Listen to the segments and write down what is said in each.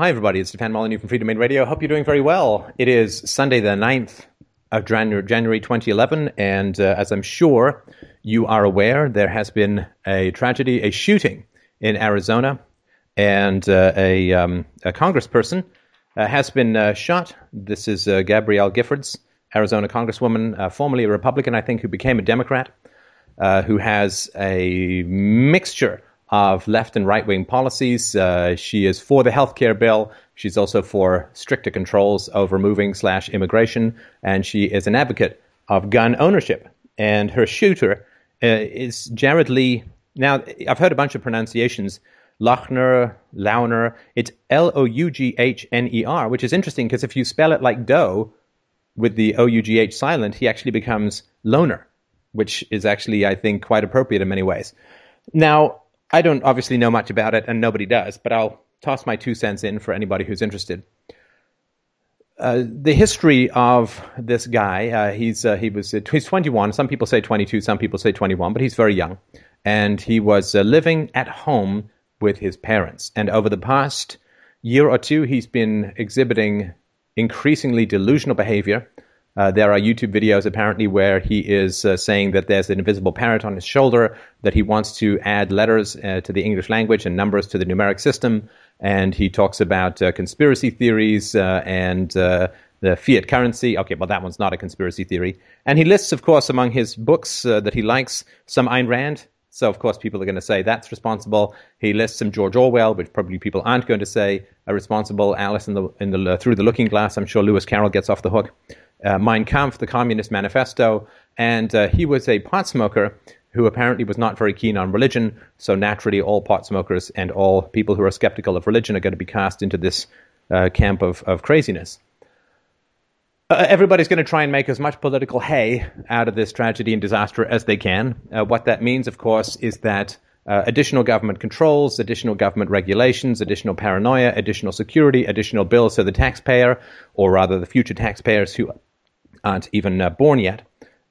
Hi, everybody. It's Stefan Molyneux from Freedomain Radio. Hope you're doing very well. It is Sunday, the 9th of January, January 2011, and uh, as I'm sure you are aware, there has been a tragedy, a shooting in Arizona, and uh, a, um, a, congressperson uh, has been uh, shot. This is uh, Gabrielle Giffords, Arizona congresswoman, uh, formerly a Republican, I think, who became a Democrat, who has a mixture of left and right wing policies. Uh, she is for the health care bill. She's also for stricter controls over moving slash immigration, and she is an advocate of gun ownership. And her shooter uh, is Jared Lee. Now, I've heard a bunch of pronunciations. Lochner, Launer. It's L O U G H N E R, which is interesting because if you spell it like dough with the O U G H silent, he actually becomes loner, which is actually, I think, quite appropriate in many ways. Now, I don't obviously know much about it, and nobody does, but I'll toss my two cents in for anybody who's interested. Uh, the history of this guy, uh, he's uh, he was uh, he's 21. Some people say 22, some people say 21, but he's very young, and he was uh, living at home with his parents. And over the past year or two, he's been exhibiting increasingly delusional behavior uh, there are YouTube videos apparently where he is uh, saying that there's an invisible parrot on his shoulder, that he wants to add letters uh, to the English language and numbers to the numeric system. And he talks about uh, conspiracy theories uh, and the fiat currency. Okay, well, that one's not a conspiracy theory. And he lists, of course, among his books that he likes, some Ayn Rand. So, of course, people are going to say that's responsible. He lists some George Orwell, which probably people aren't going to say are responsible. Alice in the, in the Through the Looking Glass, I'm sure Lewis Carroll gets off the hook uh, Mein Kampf, the Communist Manifesto, and uh, he was a pot smoker who apparently was not very keen on religion. So naturally, all pot smokers and all people who are skeptical of religion are going to be cast into this uh, camp of, of craziness. Uh, everybody's going to try and make as much political hay out of this tragedy and disaster as they can. Uh, what that means, of course, is that uh, additional government controls, additional government regulations, additional paranoia, additional security, additional bills to the taxpayer, or rather the future taxpayers who aren't even uh, born yet.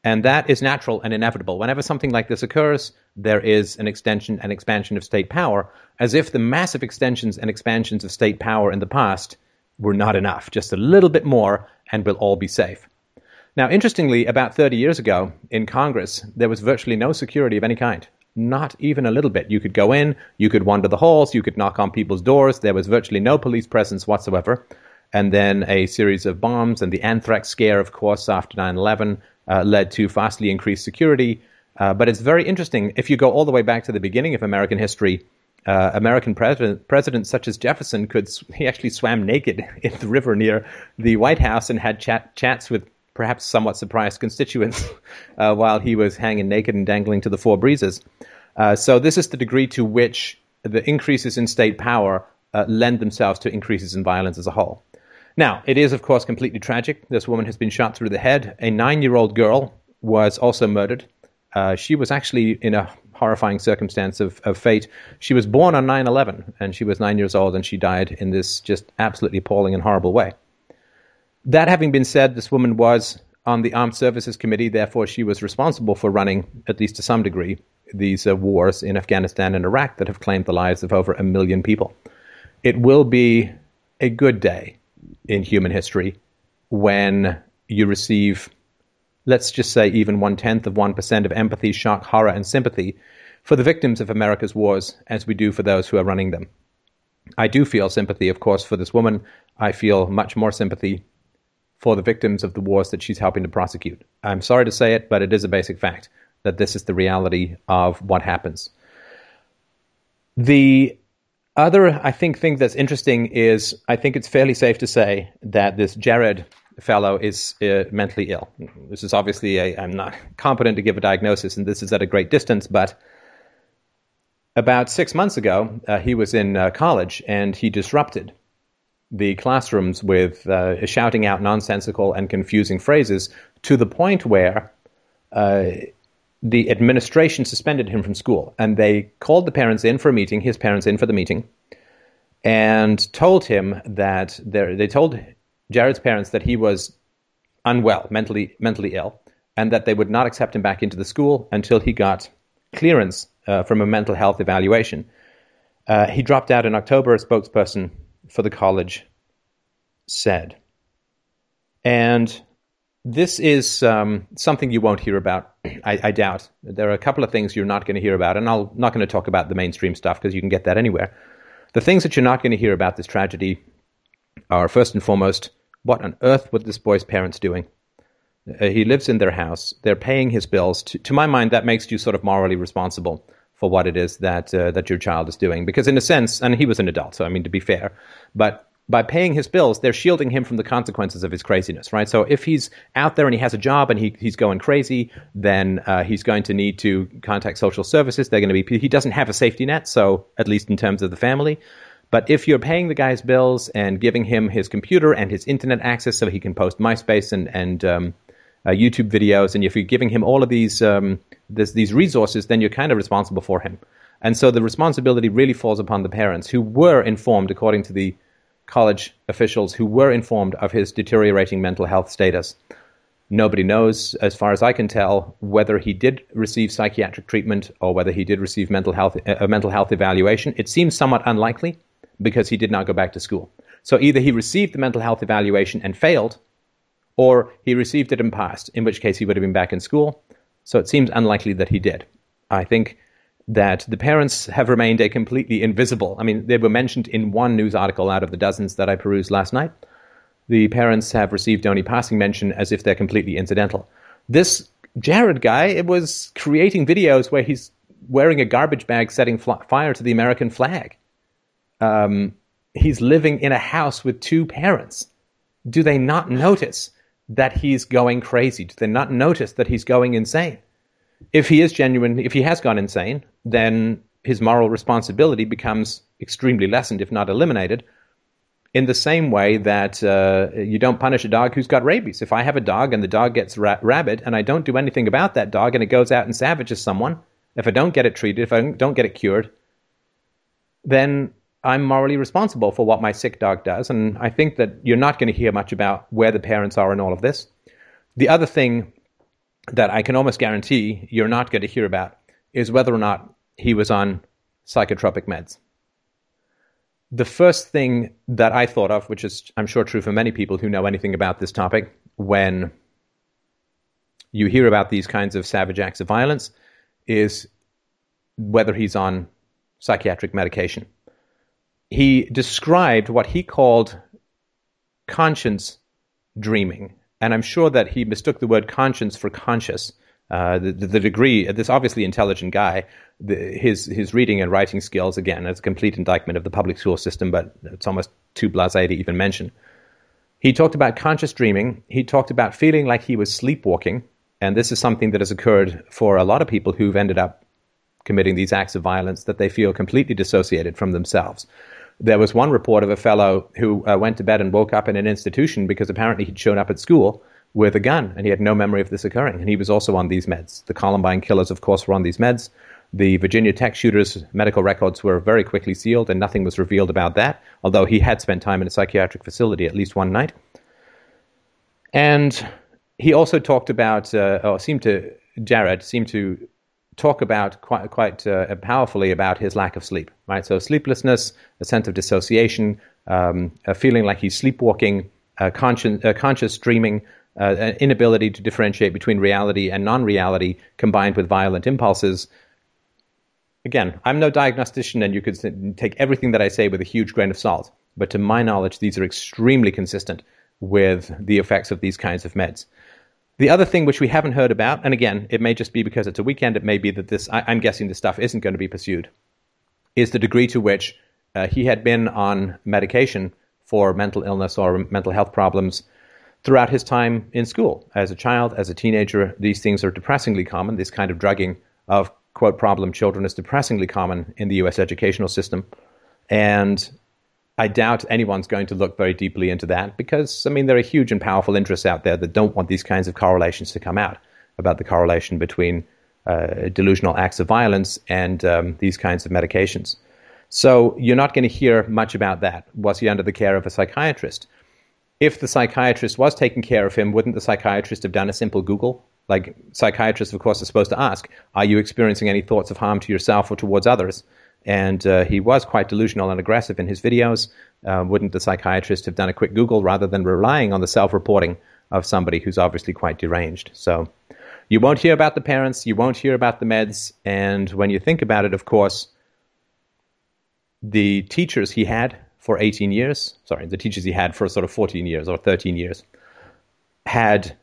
And that is natural and inevitable. Whenever something like this occurs, there is an extension and expansion of state power, as if the massive extensions and expansions of state power in the past were not enough. Just a little bit more, and we'll all be safe. Now, interestingly, about 30 years ago in Congress, there was virtually no security of any kind. Not even a little bit. You could go in, you could wander the halls, you could knock on people's doors. There was virtually no police presence whatsoever and then a series of bombs and the anthrax scare, of course, after 9 11 uh, led to vastly increased security. Uh, but it's very interesting. If you go all the way back to the beginning of American history, uh, American president, presidents such as Jefferson could he actually swam naked in the river near the White House and had chat, chats with perhaps somewhat surprised constituents uh, while he was hanging naked and dangling to the four breezes. Uh, so this is the degree to which the increases in state power uh, lend themselves to increases in violence as a whole. Now, it is, of course, completely tragic. This woman has been shot through the head. A nine year old girl was also murdered. Uh, she was actually in a horrifying circumstance of, of fate. She was born on 9 11, and she was nine years old, and she died in this just absolutely appalling and horrible way. That having been said, this woman was on the Armed Services Committee, therefore, she was responsible for running, at least to some degree, these uh, wars in Afghanistan and Iraq that have claimed the lives of over a million people. It will be a good day in human history when you receive, let's just say, even one tenth of 1% of empathy, shock, horror, and sympathy for the victims of America's wars as we do for those who are running them. I do feel sympathy, of course, for this woman. I feel much more sympathy for the victims of the wars that she's helping to prosecute. I'm sorry to say it, but it is a basic fact that this is the reality of what happens. The other, I think, thing that's interesting is I think it's fairly safe to say that this Jared fellow is uh, mentally ill. This is obviously i am not competent to give a diagnosis, and this is at a great distance. But about six months ago, uh, he was in uh, college and he disrupted the classrooms with uh, shouting out nonsensical and confusing phrases to the point where uh, the administration suspended him from school and they called the parents in for a meeting, his parents in for the meeting, and told him that they told Jared's parents that he was unwell, mentally mentally ill, and that they would not accept him back into the school until he got clearance uh, from a mental health evaluation. Uh, he dropped out in October. A spokesperson for the college said. And this is um, something you won't hear about, I, I, doubt. There are a couple of things you're not going to hear about, and I'm not going to talk about the mainstream stuff because you can get that anywhere. The things that you're not going to hear about this tragedy are first and foremost, what on earth were this boy's parents doing? Uh, he lives in their house. They're paying his bills. To, to, my mind, that makes you sort of morally responsible for what it is that uh, that your child is doing. Because in a sense, and he was an adult, so I mean to be fair, but by paying his bills, they're shielding him from the consequences of his craziness, right? So if he's out there and he has a job and he, he's going crazy, then uh, he's going to need to contact social services. They're going to be, he doesn't have a safety net, so at least in terms of the family. But if you're paying the guy's bills and giving him his computer and his internet access so he can post MySpace and, and um, uh, YouTube videos, and if you're giving him all of these, um, this, these resources, then you're kind of responsible for him. And so the responsibility really falls upon the parents who were informed, according to the college officials who were informed of his deteriorating mental health status. Nobody knows, as far as I can tell, whether he did receive psychiatric treatment or whether he did receive mental health uh, a mental health evaluation. It seems somewhat unlikely because he did not go back to school. So either he received the mental health evaluation and failed, or he received it and passed, in which case he would have been back in school. So it seems unlikely that he did. I think that the parents have remained a completely invisible. I mean, they were mentioned in one news article out of the dozens that I perused last night. The parents have received only passing mention as if they're completely incidental. This Jared guy it was creating videos where he's wearing a garbage bag setting fl- fire to the American flag. Um, he's living in a house with two parents. Do they not notice that he's going crazy? Do they not notice that he's going insane? If he is genuine, if he has gone insane, then his moral responsibility becomes extremely lessened, if not eliminated. In the same way that uh, you don't punish a dog who's got rabies. If I have a dog and the dog gets ra- rabid and I don't do anything about that dog and it goes out and savages someone, if I don't get it treated, if I don't get it cured, then I'm morally responsible for what my sick dog does. And I think that you're not going to hear much about where the parents are in all of this. The other thing that I can almost guarantee you're not going to hear about is whether or not he was on psychotropic meds. The first thing that I thought of, which is I'm sure true for many people who know anything about this topic, when you hear about these kinds of savage acts of violence, is whether he's on psychiatric medication. He described what he called conscience dreaming and I'm sure that he mistook the word conscience for conscious. Uh, the, the, degree, this obviously intelligent guy, the, his his reading and writing skills, again, it's a complete indictment of the public school system, but it's almost too blasé to even mention. He talked about conscious dreaming. He talked about feeling like he was sleepwalking, and this is something that has occurred for a lot of people who've ended up committing these acts of violence that they feel completely dissociated from themselves. There was one report of a fellow who uh, went to bed and woke up in an institution because apparently he'd shown up at school with a gun and he had no memory of this occurring. And he was also on these meds. The Columbine killers, of course, were on these meds. The Virginia Tech shooters' medical records were very quickly sealed and nothing was revealed about that, although he had spent time in a psychiatric facility at least one night. And he also talked about, uh, or seemed to, Jared seemed to talk about quite quite uh, powerfully about his lack of sleep. Right, so sleeplessness, a sense of dissociation, um, a feeling like he's sleepwalking, conscious, conscious dreaming, uh, an inability to differentiate between reality and non-reality, combined with violent impulses. Again, I'm no diagnostician, and you could take everything that I say with a huge grain of salt. But to my knowledge, these are extremely consistent with the effects of these kinds of meds. The other thing which we haven't heard about, and again, it may just be because it's a weekend, it may be that this, I, am guessing this stuff isn't going to be pursued, is the degree to which uh, he had been on medication for mental illness or mental health problems throughout his time in school. As a child, as a teenager, these things are depressingly common. This kind of drugging of, quote, problem children is depressingly common in the US educational system. And I doubt anyone's going to look very deeply into that because, I mean, there are huge and powerful interests out there that don't want these kinds of correlations to come out about the correlation between uh, delusional acts of violence and um, these kinds of medications. So you're not going to hear much about that. Was he under the care of a psychiatrist? If the psychiatrist was taking care of him, wouldn't the psychiatrist have done a simple Google? Like psychiatrists, of course, are supposed to ask, "Are you experiencing any thoughts of harm to yourself or towards others?" And uh, he was quite delusional and aggressive in his videos. Uh, wouldn't the psychiatrist have done a quick Google rather than relying on the self reporting of somebody who's obviously quite deranged? So you won't hear about the parents, you won't hear about the meds, and when you think about it, of course, the teachers he had for 18 years, sorry, the teachers he had for sort of 14 years or 13 years, had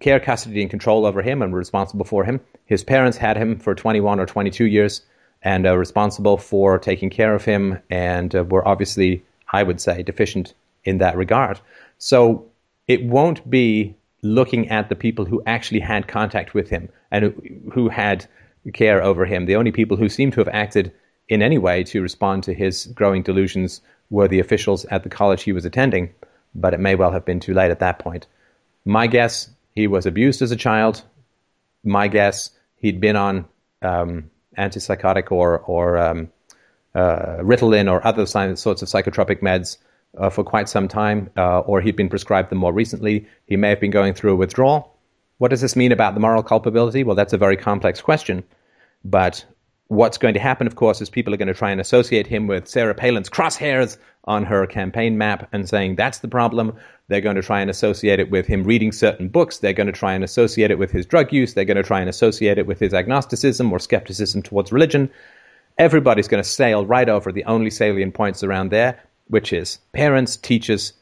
care, custody, and control over him and were responsible for him. His parents had him for 21 or 22 years and are responsible for taking care of him and uh, were obviously, I would say, deficient in that regard. So it won't be looking at the people who actually had contact with him and who, who had care over him. The only people who seem to have acted in any way to respond to his growing delusions were the officials at the college he was attending, but it may well have been too late at that point. My guess, he was abused as a child. My guess, he'd been on um, antipsychotic or or um, uh, Ritalin or other sorts of psychotropic meds uh, for quite some time, uh, or he'd been prescribed them more recently. He may have been going through a withdrawal. What does this mean about the moral culpability? Well, that's a very complex question. But what's going to happen, of course, is people are going to try and associate him with Sarah Palin's crosshairs on her campaign map and saying that's the problem. They're going to try and associate it with him reading certain books. They're going to try and associate it with his drug use. They're going to try and associate it with his agnosticism or skepticism towards religion. Everybody's going to sail right over the only salient points around there, which is parents, teachers,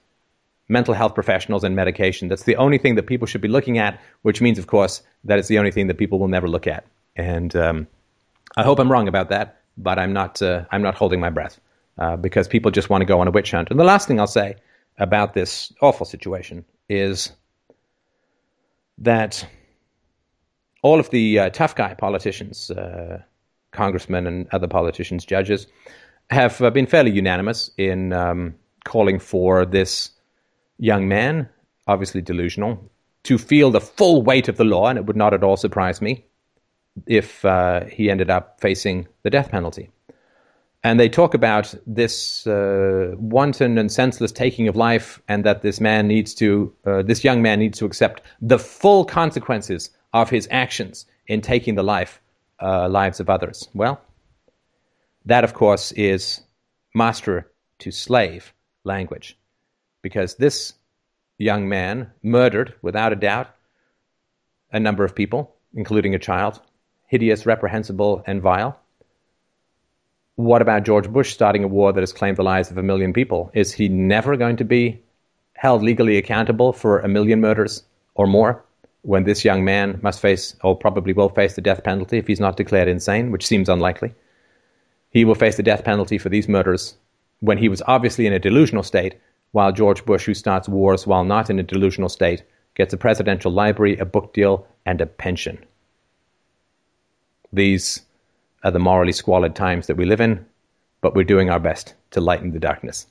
mental health professionals, and medication. That's the only thing that people should be looking at, which means, of course, that it's the only thing that people will never look at. And um, I hope I'm wrong about that, but I'm not. Uh, I'm not holding my breath uh, because people just want to go on a witch hunt. And the last thing I'll say about this awful situation is that all of the uh, tough guy politicians, uh, congressmen, and other politicians, judges, have uh, been fairly unanimous in um, calling for this young man, obviously delusional, to feel the full weight of the law, and it would not at all surprise me if uh, he ended up facing the death penalty. And they talk about this uh, wanton and senseless taking of life, and that this man needs to, uh, this young man needs to accept the full consequences of his actions in taking the life, uh, lives of others. Well, that of course is master to slave language, because this young man murdered, without a doubt, a number of people, including a child, hideous, reprehensible, and vile? What about George Bush starting a war that has claimed the lives of a million people? Is he never going to be held legally accountable for a million murders or more when this young man must face, or probably will face, the death penalty if he's not declared insane, which seems unlikely? He will face the death penalty for these murders when he was obviously in a delusional state, while George Bush, who starts wars while not in a delusional state, gets a presidential library, a book deal, and a pension. These are the morally squalid times that we live in, but we're doing our best to lighten the darkness.